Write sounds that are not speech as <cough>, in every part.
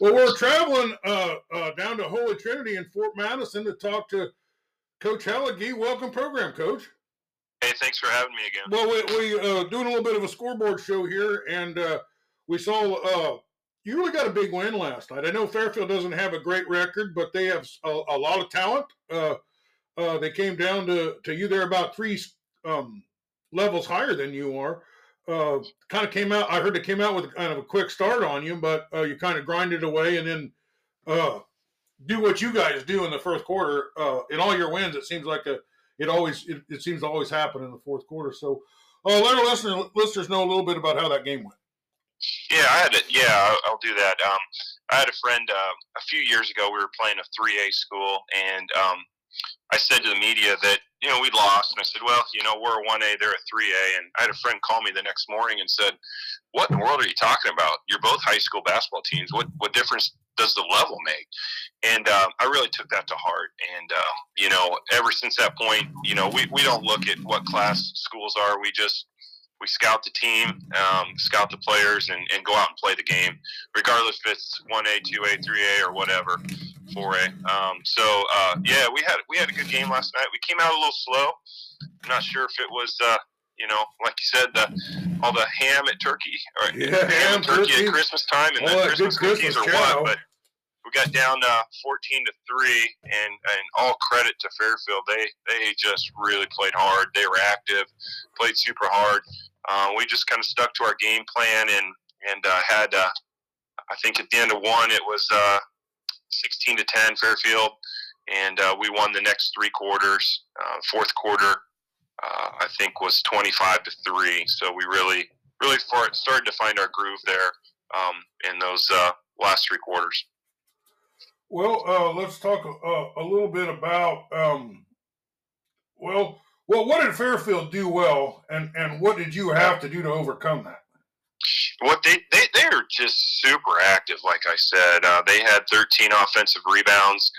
Well, we're traveling uh, uh, down to Holy Trinity in Fort Madison to talk to Coach Helligy. Welcome, program, Coach. Hey, thanks for having me again. Well, we, we uh, doing a little bit of a scoreboard show here, and uh, we saw uh, you really got a big win last night. I know Fairfield doesn't have a great record, but they have a, a lot of talent. Uh, uh, they came down to, to you. They're about three um, levels higher than you are. Uh, kind of came out. I heard it came out with kind of a quick start on you, but uh, you kind of grinded away and then uh, do what you guys do in the first quarter. Uh, in all your wins, it seems like a it always it, it seems to always happen in the fourth quarter. So uh, let our listeners listeners know a little bit about how that game went. Yeah, I had it. Yeah, I'll, do that. Um, I had a friend uh, a few years ago. We were playing a 3A school, and um, I said to the media that you know we lost, and I said, well, you know, we're a 1A, they're a 3A, and I had a friend call me the next morning and said, "What in the world are you talking about? You're both high school basketball teams. What what difference does the level make?" And uh, I really took that to heart, and uh, you know, ever since that point, you know, we we don't look at what class schools are. We just we scout the team, um, scout the players, and, and go out and play the game, regardless if it's one A, two A, three A, or whatever, four A. Um, so uh, yeah, we had we had a good game last night. We came out a little slow. I'm not sure if it was. Uh, you know, like you said, the, all the ham at turkey, or Yeah, ham and turkey at Christmas time, and All then Christmas cookies Christmas or what. But we got down uh, 14 to three, and and all credit to Fairfield. They they just really played hard. They were active, played super hard. Uh, we just kind of stuck to our game plan and and uh, had uh, I think at the end of one it was uh, 16 to 10 Fairfield, and uh, we won the next three quarters. Uh, fourth quarter I think was 25 to three. So we really really started to find our groove there um, in those last three quarters. Well, let's talk uh, a little bit about um, well, well, what did Fairfield do well, and and what did you have to do to overcome that? what they they they're just super active. Like I said, uh, they had 13 offensive rebounds,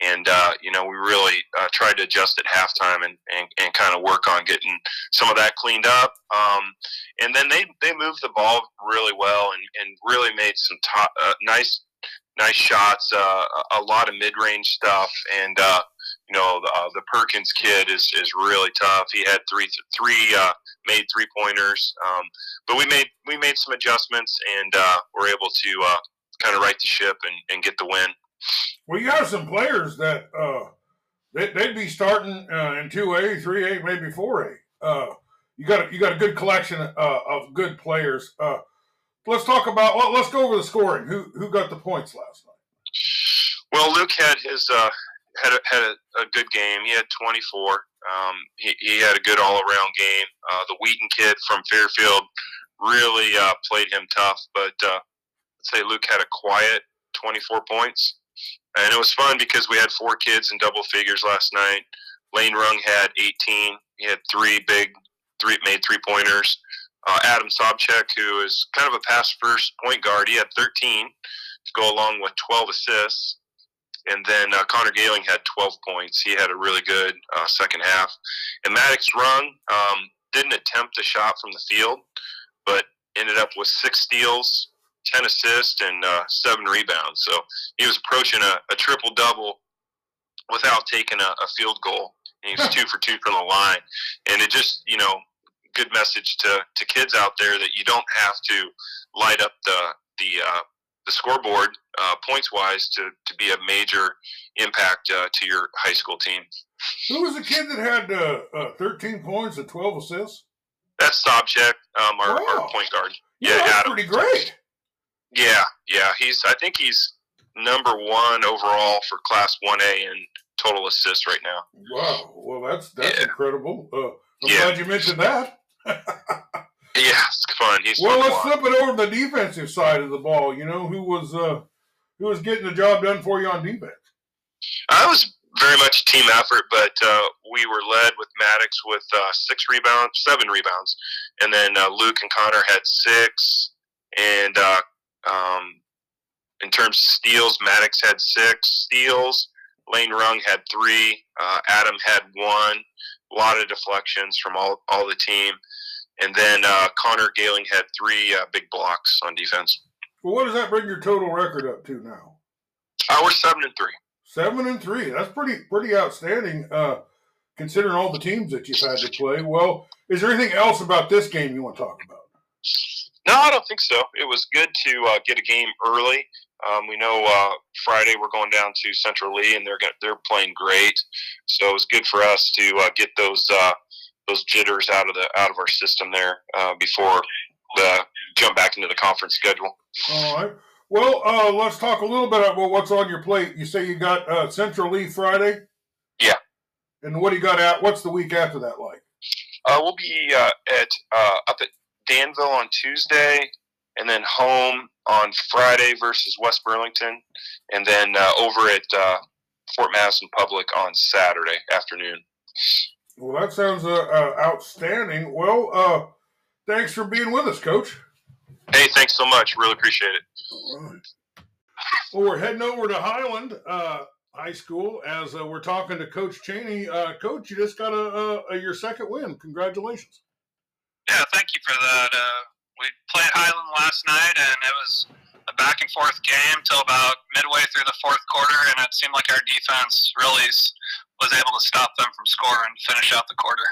and uh, you know we really uh, tried to adjust at halftime and, and, and kind of work on getting some of that cleaned up. Um, and then they they moved the ball really well and, and really made some top, uh, nice nice shots, uh, a lot of mid range stuff, and uh, you know the, uh, the Perkins kid is, is really tough. He had three three uh, made three pointers, um, but we made we made some adjustments and uh, were able to uh, kind of right the ship and, and get the win. Well, you have some players that uh, they, they'd be starting uh, in two A, three A, maybe four A. Uh, you got a, you got a good collection uh, of good players. Uh, let's talk about. Well, let's go over the scoring. Who who got the points last night? Well, Luke had his uh, had a, had a, a good game. He had 24. Um, he, he had a good all around game. Uh, the Wheaton kid from Fairfield really uh, played him tough, but uh, say Luke had a quiet 24 points, and it was fun because we had four kids in double figures last night. Lane Rung had 18. He had three big, three made three pointers. Uh, Adam Sobchak, who is kind of a pass first point guard, he had 13 to go along with 12 assists. And then uh, Connor Galing had 12 points. He had a really good uh, second half. And Maddox Rung um, didn't attempt a shot from the field, but ended up with six steals, 10 assists, and uh, seven rebounds. So he was approaching a, a triple double without taking a, a field goal. And he was two for two from the line. And it just, you know, good message to, to kids out there that you don't have to light up the the uh, the scoreboard uh, points wise to, to be a major impact uh, to your high school team. Who was the kid that had uh, uh, 13 points and 12 assists? That's Sobchak, um, our, Wow. our point guard. Yeah, Yeah, Adam. pretty great. Yeah, yeah, he's I think he's number one overall for Class One A in total assists right now. Wow. Well, that's that's Yeah. incredible. Uh, I'm Yeah. glad you mentioned that. <laughs> He's Well, let's flip it over to the defensive side of the ball. You know, who was uh, who was getting the job done for you on defense? I was very much a team effort, but uh, we were led with Maddox with uh, six rebounds, seven rebounds, and then uh, Luke and Connor had six. And uh, um, in terms of steals, Maddox had six steals. Lane Rung had three. Uh, Adam had one. A lot of deflections from all, all the team. And then uh, Connor Galing had three uh, big blocks on defense. Well, what does that bring your total record up to now? Uh, we're seven and three. Seven and three. That's pretty pretty outstanding, uh, considering all the teams that you've had to play. Well, is there anything else about this game you want to talk about? No, I don't think so. It was good to uh, get a game early. Um, we know uh, Friday we're going down to Central Lee, and they're they're playing great. So it was good for us to uh, get those uh, those jitters out of the out of our system there uh, before the jump back into the conference schedule. All right. Well, uh, let's talk a little bit about what's on your plate. You say you got uh, Central Lee Friday. Yeah. And what do you got at? What's the week after that like? Uh, we'll be uh, at uh, up at Danville on Tuesday, and then home on Friday versus West Burlington, and then uh, over at uh, Fort Madison Public on Saturday afternoon. Well, that sounds uh, uh, outstanding. Well, uh, thanks for being with us, Coach. Hey, thanks so much. Really appreciate it. Well, we're heading over to Highland uh, High School as uh, we're talking to Coach Cheney. Uh, Coach, you just got a, a, your second win. Congratulations. Yeah, thank you for that. Uh, we played Highland last night, and it was a back and forth game till about midway through the fourth quarter, and it seemed like our defense really was able to stop them from scoring and finish out the quarter.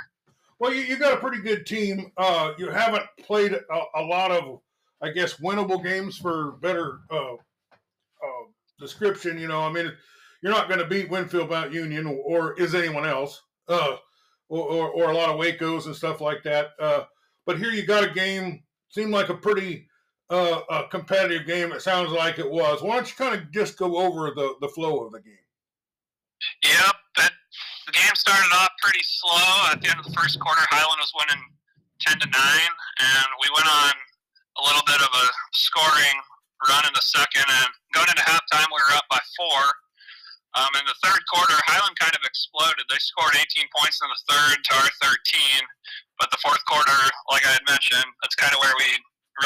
Well, you, you got a pretty good team. Uh, you haven't played a, a, lot of, I guess, winnable games for better uh, uh description. You know, I mean, you're not going to beat Winfield Mount Union, or, or is anyone else, uh, or, or, or, a lot of Wacos and stuff like that. Uh, but here you got a game, seemed like a pretty uh, a competitive game. It sounds like it was. Why don't you kind of just go over the, the flow of the game? Yep. That, the game started off pretty slow. At the end of the first quarter, Highland was winning 10 to 9, and we went on a little bit of a scoring run in the second. And going into halftime, we were up by four. Um, in the third quarter, Highland kind of exploded. They scored 18 points in the third to our 13. But the fourth quarter, like I had mentioned, that's kind of where we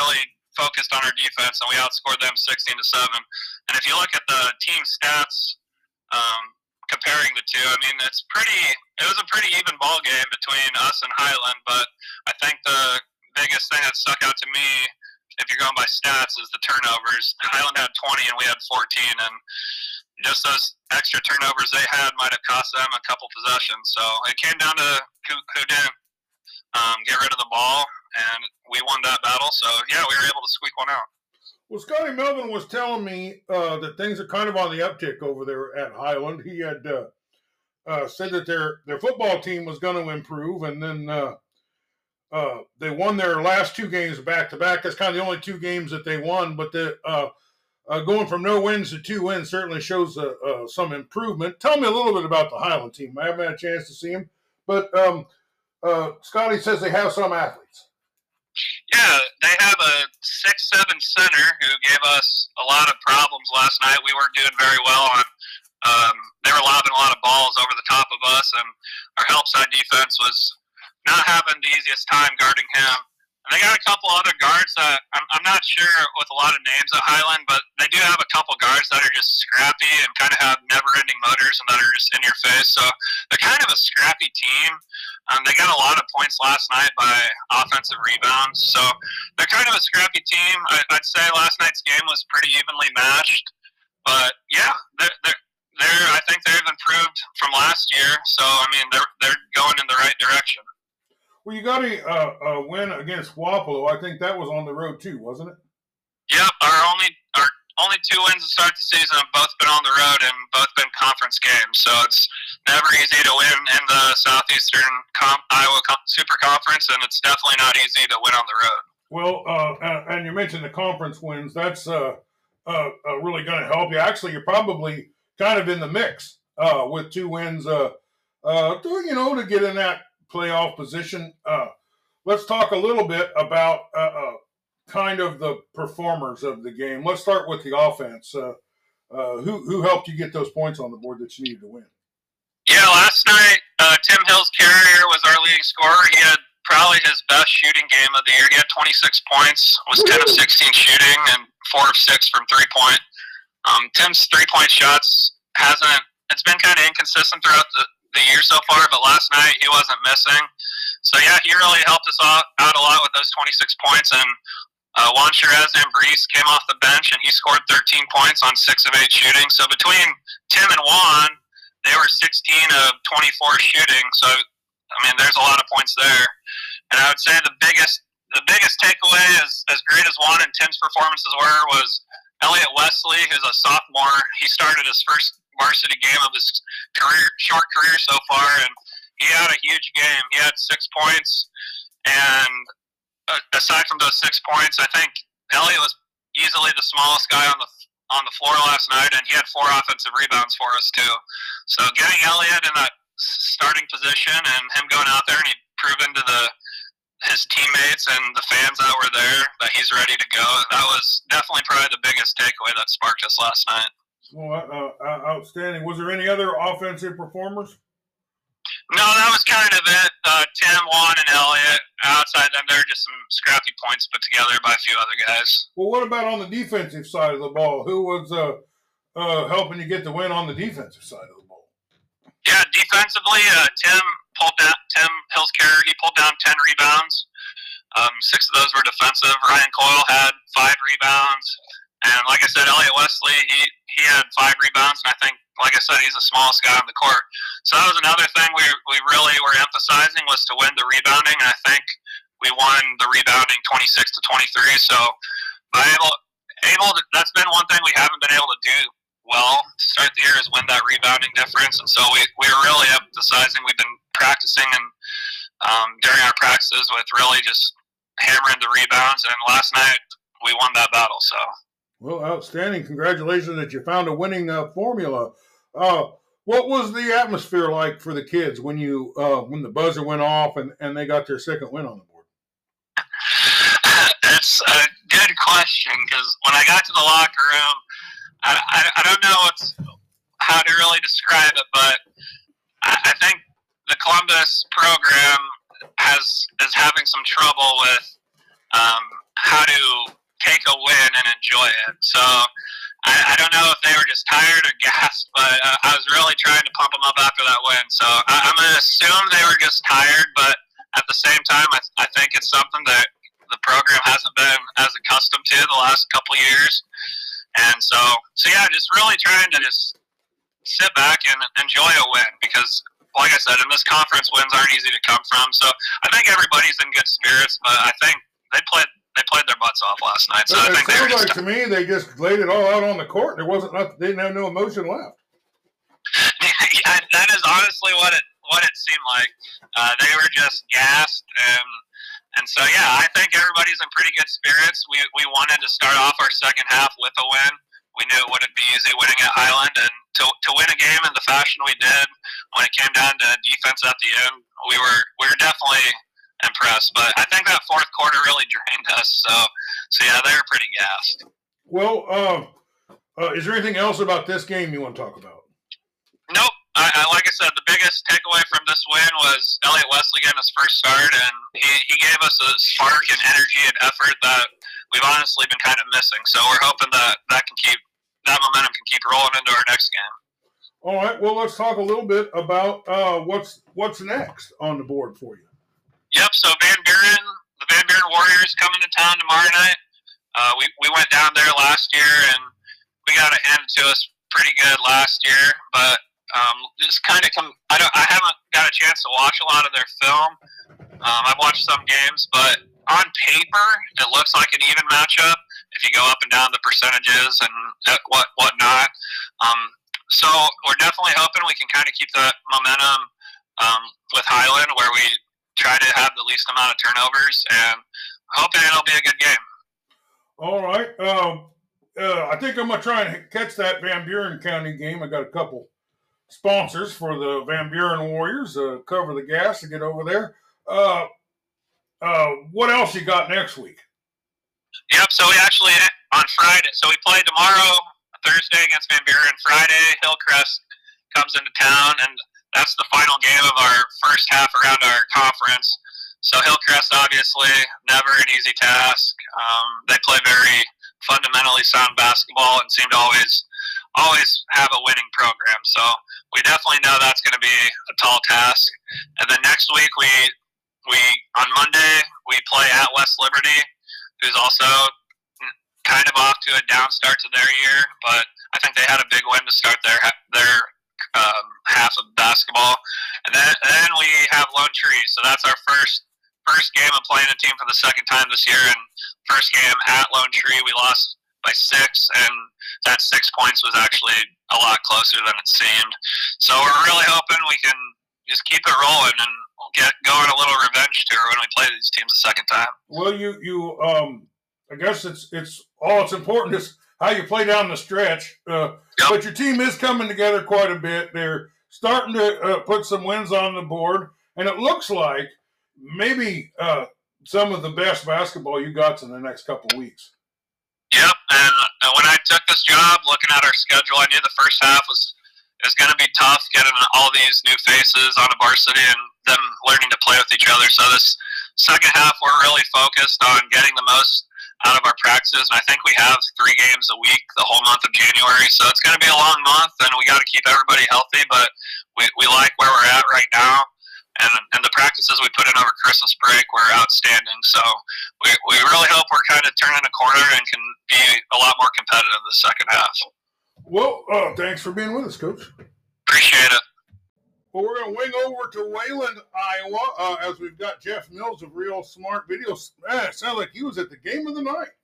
really focused on our defense, and we outscored them 16 to seven. And if you look at the team stats, um, comparing the two, I mean, it's pretty. It was a pretty even ball game between us and Highland, but I think the biggest thing that stuck out to me, if you're going by stats, is the turnovers. Highland had 20 and we had 14, and just those extra turnovers they had might have cost them a couple possessions. So it came down to who, who didn't um, get rid of the ball, and we won that battle. So yeah, we were able to squeak one out. Well, Scotty Melvin was telling me uh, that things are kind of on the uptick over there at Highland. He had uh, uh, said that their their football team was going to improve, and then uh, uh, they won their last two games back to back. That's kind of the only two games that they won, but the uh, going from no wins to two wins certainly shows some improvement. Tell me a little bit about the Highland team. I haven't had a chance to see them, but um, Scotty says they have some athletes. Yeah, they have a six-seven center who gave us a lot of problems last night. We weren't doing very well on. Um, they were lobbing a lot of balls over the top of us, and our help side defense was not having the easiest time guarding him. They got a couple other guards that I'm, I'm not sure with a lot of names at Highland, but they do have a couple guards that are just scrappy and kind of have never-ending motors and that are just in your face. So they're kind of a scrappy team. Um, they got a lot of points last night by offensive rebounds, so they're kind of a scrappy team. I, I'd say last night's game was pretty evenly matched, but yeah, they're, they're they're I think they've improved from last year. So I mean they're they're going in the right direction. Well, you got a, uh, a win against Wapello. I think that was on the road too, wasn't it? Yep, our only our only two wins to start the season have both been on the road and both been conference games. So it's never easy to win in the Southeastern Com- Iowa Com- Super Conference, and it's definitely not easy to win on the road. Well, uh, and you mentioned the conference wins. That's uh, uh, uh really going to help you. Actually, you're probably kind of in the mix uh, with two wins. Uh, to, you know, to get in that playoff position. Uh, let's talk a little bit about uh, uh, kind of the performers of the game. Let's start with the offense. Uh, uh, who who helped you get those points on the board that you needed to win? Yeah, last night uh, Tim Hills Carrier was our leading scorer. He had probably his best shooting game of the year. He had 26 points, was 10 of 16 shooting, and four of six from three point. Um, Tim's three point shots hasn't. It's been kind of inconsistent throughout the, the year so far, but last night he wasn't missing. So yeah, he really helped us out, out a lot with those 26 points, and Uh, Juan Cherez Ambriz came off the bench and he scored 13 points on six of eight shooting. So between Tim and Juan, they were 16 of 24 shooting. So I mean, there's a lot of points there. And I would say the biggest the biggest takeaway, as as great as Juan and Tim's performances were, was Elliot Wesley, who's a sophomore. He started his first varsity game of his career, short career so far, and he had a huge game. He had six points, and uh, aside from those six points, I think Elliot was easily the smallest guy on the on the floor last night, and he had four offensive rebounds for us too. So getting Elliot in that starting position and him going out there and he proven to the his teammates and the fans that were there that he's ready to go. That was definitely probably the biggest takeaway that sparked us last night. Well, uh, uh, outstanding. Was there any other offensive performers? No, that was kind of it. Uh, Tim, Juan, and Elliot. Outside them, there were just some scrappy points put together by a few other guys. Well, what about on the defensive side of the ball? Who was uh, uh, helping you get the win on the defensive side of the ball? Yeah, defensively, uh, Tim pulled down. Tim Hillscarry, he pulled down ten rebounds. Um, six of those were defensive. Ryan Coyle had five rebounds, and like I said, Elliot Wesley, he he had five rebounds, and I think like I said, he's the smallest guy on the court. So that was another thing we, we really were emphasizing was to win the rebounding, and I think we won the rebounding 26 to 23. So by able, able to, that's been one thing we haven't been able to do well to start the year is win that rebounding difference. And so we, we were really emphasizing, we've been practicing and um, during our practices with really just hammering the rebounds. And last night we won that battle. So well, outstanding. Congratulations that you found a winning uh, formula. Uh, what was the atmosphere like for the kids when you uh, when the buzzer went off and, and they got their second win on the board? That's a good question because when I got to the locker room, I, I, I don't know what's, how to really describe it, but I, I think the Columbus program has is having some trouble with um, how to take a win and enjoy it. So I, I don't know if they were just tired or <laughs> gassed, but uh, I was really trying to pump them up after that win. So I, I'm going to assume they were just tired, but at the same time, I, I think it's something that the program hasn't been as accustomed to the last couple years. And so, so yeah, just really trying to just sit back and enjoy a win because, like I said, in this conference, wins aren't easy to come from. So I think everybody's in good spirits, but I think they played they played their butts off last night. So it I think they sounds like to me they just laid it all out on the court. There wasn't nothing, they didn't have no emotion left. <laughs> yeah, that is honestly what it what it seemed like. Uh, they were just gassed, and and so yeah, I think everybody's in pretty good spirits. We we wanted to start off our second half with a win. We knew it wouldn't be easy winning at Highland, and to to win a game in the fashion we did, when it came down to defense at the end, we were we were definitely impressed. But I think that fourth quarter really drained us. So so yeah, they were pretty gassed. Well, uh, uh, is there anything else about this game you want to talk about? Nope. I, I, like I said, the biggest takeaway from this win was Elliot Wesley getting his first start, and he, he gave us a spark and energy and effort that we've honestly been kind of missing. So we're hoping that that can keep that momentum can keep rolling into our next game. All right. Well, let's talk a little bit about uh, what's what's next on the board for you. Yep. So Van Buren, the Van Buren Warriors coming to town tomorrow night. Uh, we we went down there last year and we got it handed to us pretty good last year, but um, just kind of come. I don't. I haven't got a chance to watch a lot of their film. Um, I've watched some games, but on paper, it looks like an even matchup if you go up and down the percentages and what whatnot. Um, so we're definitely hoping we can kind of keep that momentum um, with Highland, where we try to have the least amount of turnovers, and hoping it'll be a good game. All right. Um, uh, I think I'm gonna try and catch that Van Buren County game. I got a couple sponsors for the Van Buren Warriors. Uh, cover the gas to get over there. Uh, uh, what else you got next week? Yep. So we actually on Friday. So we play tomorrow, Thursday against Van Buren. Friday, Hillcrest comes into town, and that's the final game of our first half around our conference. So Hillcrest, obviously, never an easy task. Um, they play very fundamentally sound basketball and seem to always always have a winning program. So we definitely know that's going to be a tall task. And then next week we we on Monday we play at West Liberty, who's also kind of off to a down start to their year, but I think they had a big win to start their their basketball. And then then we have Lone Tree, so that's our first first game of playing a team for the second time this year, and first game at Lone Tree we lost by six, and that six points was actually a lot closer than it seemed. So we're really hoping we can just keep it rolling and get going a little revenge tour when we play these teams a second time. Well, you you um, I guess it's it's all it's important is how you play down the stretch. Uh, yep. But your team is coming together quite a bit. They're starting to uh, put some wins on the board, and it looks like maybe uh, some of the best basketball you got in the next couple weeks. Yep, and when I took this job, looking at our schedule, I knew the first half was is going to be tough getting all these new faces on a varsity and them learning to play with each other. So this second half, we're really focused on getting the most out of our practices, and I think we have three games a week the whole month of January. So it's going to be a long month, and we got to keep everybody healthy. But we, we like where we're at right now, and and the practices we put in over Christmas break were outstanding. So we, we really hope we're kind of turning a corner and can be a lot more competitive the second half. Well, uh, thanks for being with us, Coach. Appreciate it. Well, we're going to wing over to Wayland, Iowa, uh, as we've got Jeff Mills of Reel Smart Videos. Man, it sounds like he was at the game of the night.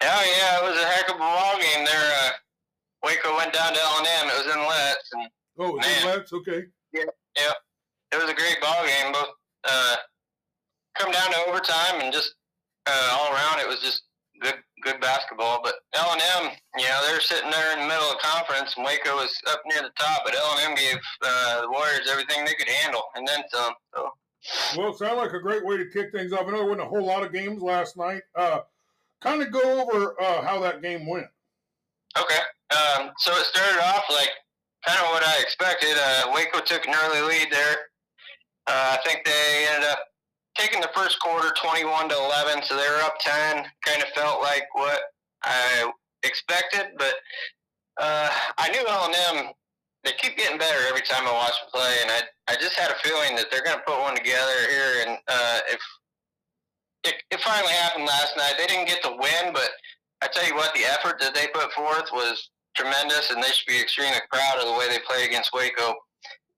Oh yeah, it was a heck of a ball game there. Uh, Waco went down to L and M. It was in Letts. And, oh, it was in Letts. Okay. Yeah, yeah. It was a great ball game. Both uh, come down to overtime and just uh, all around, it was just good good basketball. But L and M, you know, they're sitting there in the middle of the conference, and Waco was up near the top. But L and M gave uh, the Warriors everything they could handle, and then some. So. Well, it sounded like a great way to kick things off. I know there wasn't a whole lot of games last night. Uh, kind of go over uh, how that game went. Okay. Um, so it started off like kind of what I expected. Uh, Waco took an early lead there. Uh, I think they ended up taking the first quarter 21 to 11, so they were up 10. Kind of felt like what I expected, but uh, I knew L&M. They keep getting better every time I watch them play, and I I just had a feeling that they're going to put one together here. And uh, if it, it finally happened last night, they didn't get the win, but I tell you what, the effort that they put forth was tremendous, and they should be extremely proud of the way they play against Waco.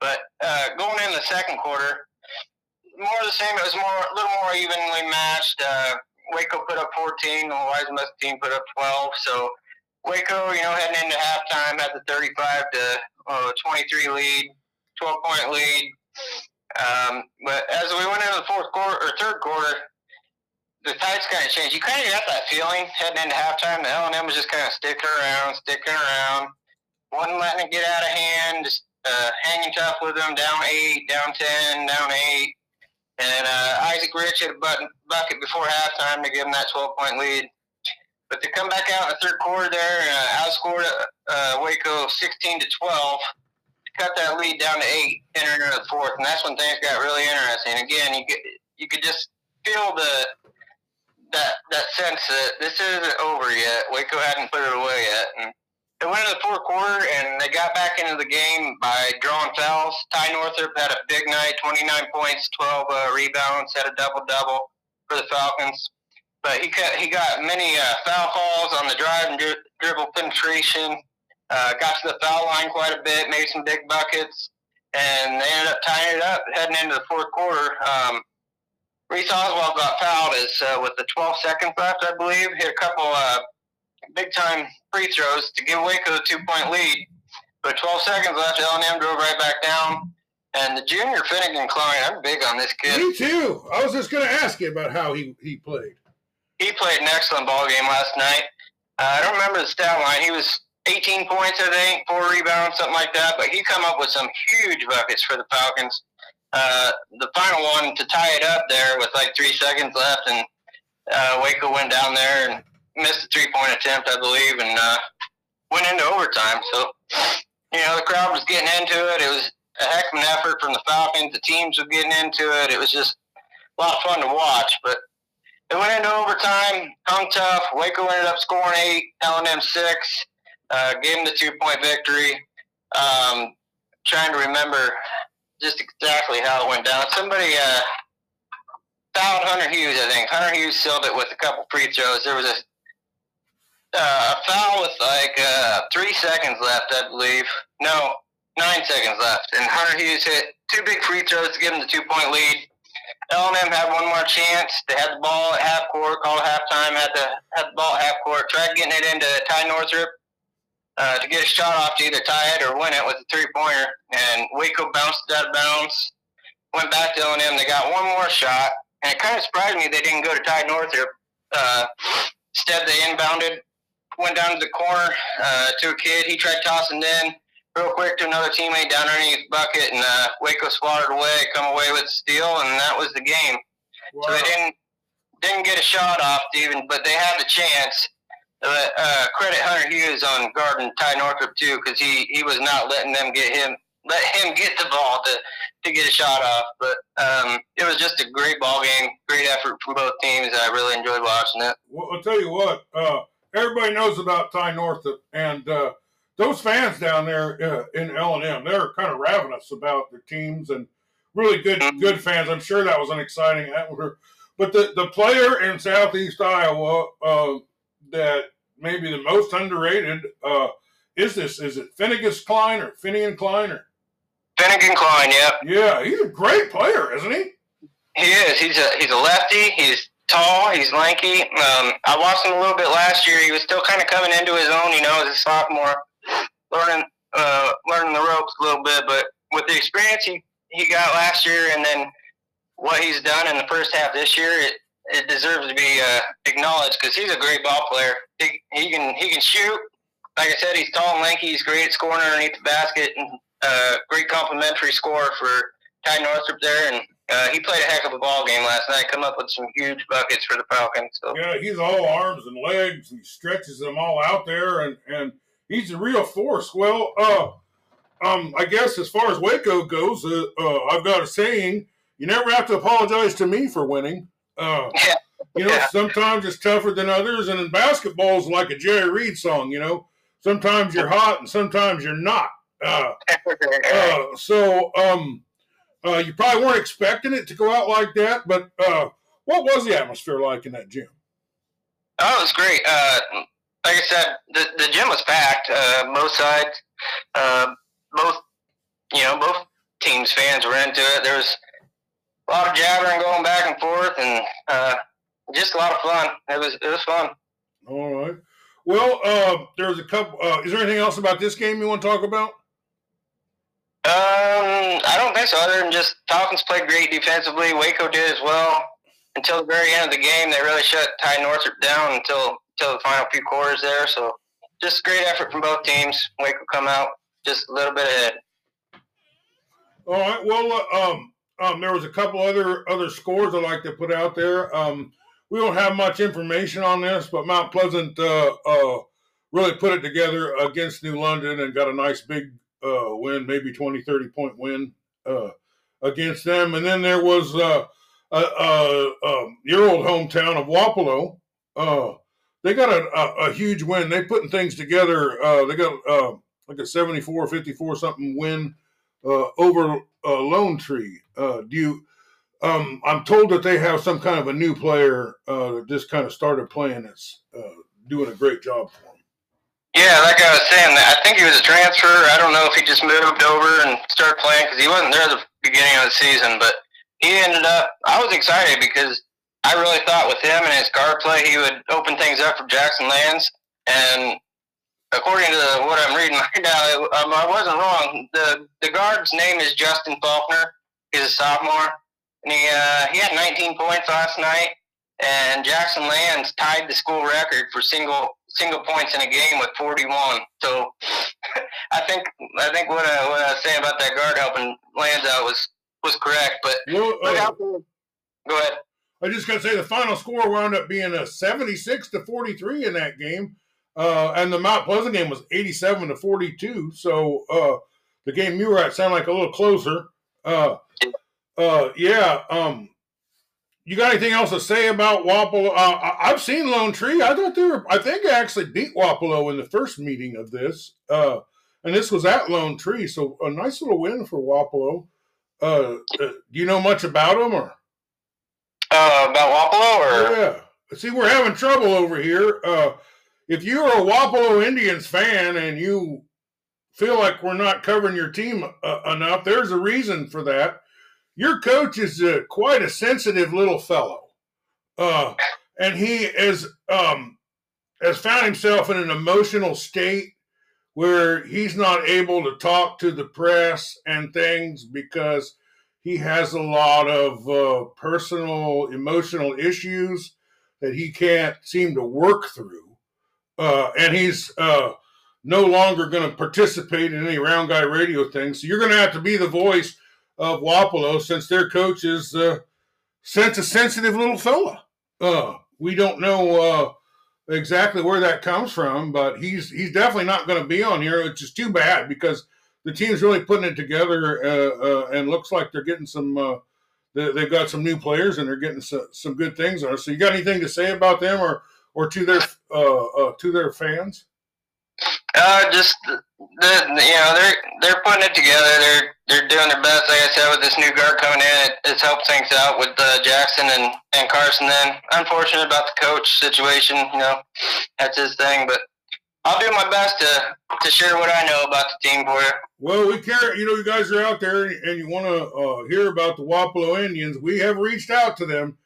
But uh, going in the second quarter, more of the same. It was more a little more evenly matched. Uh, Waco put up 14. The Wise team put up 12. So Waco, you know, heading into halftime had the 35 to uh, 23 lead, 12 point lead. Um, but as we went into the fourth quarter or third quarter, the tides kind of changed. You kind of got that feeling heading into halftime. The L and M was just kind of sticking around, sticking around, wasn't letting it get out of hand, just uh, hanging tough with them. Down eight, down ten, down eight. And uh, Isaac Rich hit a button, bucket before halftime to give them that 12 point lead. But to come back out in the third quarter there and uh, outscored uh, Waco 16 to 12, to cut that lead down to eight, entering into the fourth. And that's when things got really interesting. Again, you could, you could just feel the that that sense that this isn't over yet. Waco hadn't put it away yet. And they went into the fourth quarter and they got back into the game by drawing fouls. Ty Northrup had a big night, 29 points, 12 uh, rebounds, had a double double for the Falcons. But he got, he got many uh, foul calls on the drive and dri- dribble penetration. Uh, got to the foul line quite a bit, made some big buckets, and they ended up tying it up heading into the fourth quarter. Um, Reese Oswald got fouled as uh, with the 12 seconds left, I believe. Hit a couple uh, big time free throws to give Waco a two point lead. But 12 seconds left, L&M drove right back down. And the junior Finnegan Klein, I'm big on this kid. Me too. I was just going to ask you about how he, he played. He played an excellent ball game last night. Uh, I don't remember the stat line. He was 18 points, I think, four rebounds, something like that. But he come up with some huge buckets for the Falcons. Uh, the final one to tie it up there with like three seconds left, and uh, Waco went down there and missed a three point attempt, I believe, and uh, went into overtime. So, you know, the crowd was getting into it. It was a heck of an effort from the Falcons. The teams were getting into it. It was just a lot of fun to watch. But it went into overtime, hung tough. Waco ended up scoring eight, L&M six, uh, gave them the two point victory. Um, trying to remember just exactly how it went down. Somebody, uh, fouled Hunter Hughes. I think Hunter Hughes sealed it with a couple free throws. There was a uh, a foul with like uh, three seconds left, I believe. No, nine seconds left, and Hunter Hughes hit two big free throws to give him the two point lead. L&M had one more chance. They had the ball at half court, called halftime. Had the had the ball at half court. Tried getting it into Ty Northrup uh, to get a shot off to either tie it or win it with a three pointer. And Waco bounced it out of bounds. Went back to L&M. They got one more shot, and it kind of surprised me they didn't go to Ty Northrup. Uh, instead, they inbounded, went down to the corner uh, to a kid. He tried tossing in real quick to another teammate down underneath the bucket, and uh, Waco swatted away, come away with a steal, and that was the game. Wow. So they didn't didn't get a shot off even, but they had the chance. Uh, uh, credit Hunter Hughes on guarding Ty Northrup too, because he, he was not letting them get him let him get the ball to, to get a shot off. But um, it was just a great ball game, great effort from both teams. I really enjoyed watching it. Well, I'll tell you what, uh, everybody knows about Ty Northrup, and uh, those fans down there uh, in L and M, they're kind of ravenous about their teams and really good good fans. I'm sure that was an exciting atmosphere. But the the player in Southeast Iowa uh, that maybe the most underrated uh, is this is it Finnegas Klein or Finian Klein or Finnegan Klein? Yep. Yeah, he's a great player, isn't he? He is. He's a he's a lefty. He's tall. He's lanky. Um, I watched him a little bit last year. He was still kind of coming into his own, you know, as a sophomore learning uh, learning the ropes a little bit. But with the experience he, he got last year, and then what he's done in the first half this year, it, it deserves to be uh, acknowledged because he's a great ball player. He, he can he can shoot. Like I said, he's tall and lanky. He's great at scoring underneath the basket, and uh, great complimentary score for Ty Northrup there. And uh, he played a heck of a ball game last night. Come up with some huge buckets for the Falcons. So. Yeah, he's all arms and legs. He stretches them all out there, and and he's a real force. Well, uh, um, I guess as far as Waco goes, uh, uh, I've got a saying: you never have to apologize to me for winning. Uh, <laughs> yeah. You know, yeah. sometimes it's tougher than others, and in basketball, is like a Jerry Reed song. You know, sometimes you're hot and sometimes you're not. Uh, <laughs> so, um, uh, you probably weren't expecting it to go out like that, but uh, what was the atmosphere like in that gym? Oh, it was great. Uh, like I said, the, the gym was packed. Uh, both sides, uh, both you know, both teams' fans were into it. There was a lot of jabbering going back and forth, and uh, just a lot of fun. It was it was fun. All right. Well, uh, there was a couple. Uh, is there anything else about this game you want to talk about? Um, I don't think so. Other than just Falcons played great defensively. Waco did as well. Until the very end of the game, they really shut Ty Northrup down until till the final few quarters there. So just great effort from both teams. Waco come out just a little bit ahead. All right. Well, uh, um, um, there was a couple other other scores I'd like to put out there. Um, we don't have much information on this, but Mount Pleasant uh, uh, really put it together against New London and got a nice big uh, win, maybe 20, 30 point win uh, against them. And then there was uh, um, your old hometown of Wapello they got a, a, a, huge win. They putting things together. Uh, they got uh, like a 74, 54 something win uh, over uh, Lone Tree. Uh, do you? Um, I'm told that they have some kind of a new player uh, that just kind of started playing. That's uh, doing a great job for them. Yeah, like I was saying, I think he was a transfer. I don't know if he just moved over and started playing because he wasn't there at the beginning of the season, but he ended up. I was excited because I really thought with him and his guard play, he would open things up for Jackson Lands. And according to what I'm reading <laughs> right now, um, I wasn't wrong. The the guard's name is Justin Faulkner. He's a sophomore, and he uh, he had 19 points last night. And Jackson Lands tied the school record for single single points in a game with 41. So <laughs> I think I think what I, what I was saying about that guard helping Lands out was was correct. But well, uh, go ahead. I just got to say the final score wound up being a 76 to 43 in that game. Uh, and the Mount Pleasant game was 87 to 42. So uh, the game you were at sounded like a little closer. Uh, uh yeah. Um, you got anything else to say about Wapello? Uh, I've seen Lone Tree. I thought they were. I think I actually beat Wapello in the first meeting of this, uh, and this was at Lone Tree. So a nice little win for Wapello. do you know much about them, or? Uh, about Wapello, or yeah. See, we're having trouble over here. Uh, if you're a Wapello Indians fan and you feel like we're not covering your team uh, enough, there's a reason for that. Your coach is uh, quite a sensitive little fellow, uh, and he is um, has found himself in an emotional state where he's not able to talk to the press and things because he has a lot of uh, personal emotional issues that he can't seem to work through. Uh, and he's uh, no longer going to participate in any round guy radio things. So you're going to have to be the voice of Wapello since their coach is uh, such a sensitive little fella. Uh, we don't know uh, exactly where that comes from, but he's he's definitely not going to be on here, which is too bad because the team's really putting it together uh, uh, and looks like they're getting some. Uh, they, they've got some new players and they're getting some, some good things on. So you got anything to say about them or or to their uh, to their fans? Uh, just the, you know they're they're putting it together. They're they're doing their best. Like I said, with this new guard coming in, it, it's helped things out with uh, Jackson and and Carson. Then unfortunate about the coach situation. You know, that's his thing. But I'll do my best to to share what I know about the team for you. Well, we care. You know, you guys are out there and you want to uh, hear about the Wapello Indians. We have reached out to them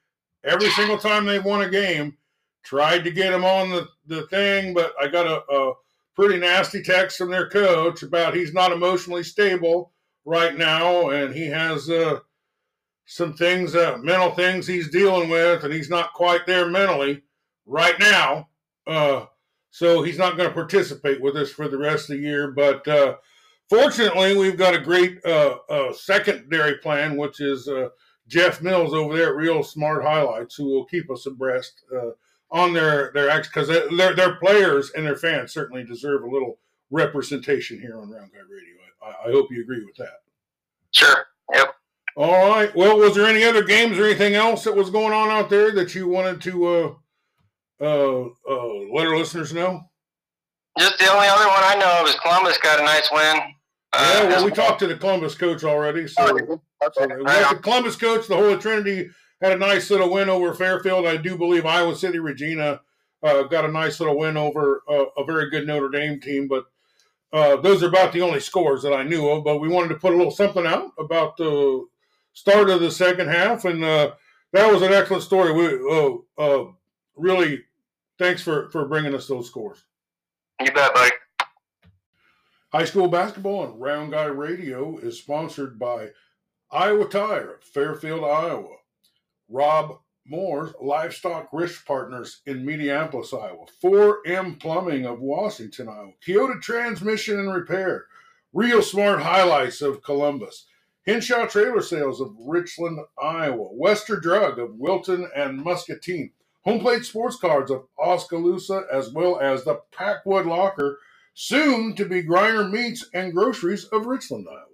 every single time they've won a game. Tried to get them on the, the thing, but I got a, a pretty nasty text from their coach about he's not emotionally stable right now, and he has uh, some things, uh, mental things he's dealing with, and he's not quite there mentally right now. Uh, so he's not going to participate with us for the rest of the year. But uh, fortunately, we've got a great uh, uh, secondary plan, which is Jeff Mills over there at Reel Smart Highlights, who will keep us abreast on their their acts because their their players and their fans certainly deserve a little representation here on Round Guy Radio. I, I, hope you agree with that. Sure. Yep. All right. Well, was there any other games or anything else that was going on out there that you wanted to uh, uh, uh, let our listeners know? Just the only other one I know of is Columbus got a nice win. Uh, yeah, well, we talked to the Columbus coach already. So, oh, so the Columbus coach, the Holy Trinity had a nice little win over Fairfield. I do believe Iowa City Regina uh, got a nice little win over uh, a very good Notre Dame team. But uh, those are about the only scores that I knew of. But we wanted to put a little something out about the start of the second half, and uh, that was an excellent story. We uh, uh, really thanks for for bringing us those scores. You bet, Mike. High school basketball on Round Guy Radio is sponsored by Iowa Tire, Fairfield, Iowa. Rob Moore's Livestock Risk Partners in Mediapolis, Iowa. 4M Plumbing of Washington, Iowa. Kyoto Transmission and Repair. Reel Smart Highlights of Columbus. Henshaw Trailer Sales of Richland, Iowa. Wester Drug of Wilton and Muscatine. Home Plate Sports Cards of Oskaloosa, as well as the Packwood Locker, soon to be Griner Meats and Groceries of Richland, Iowa.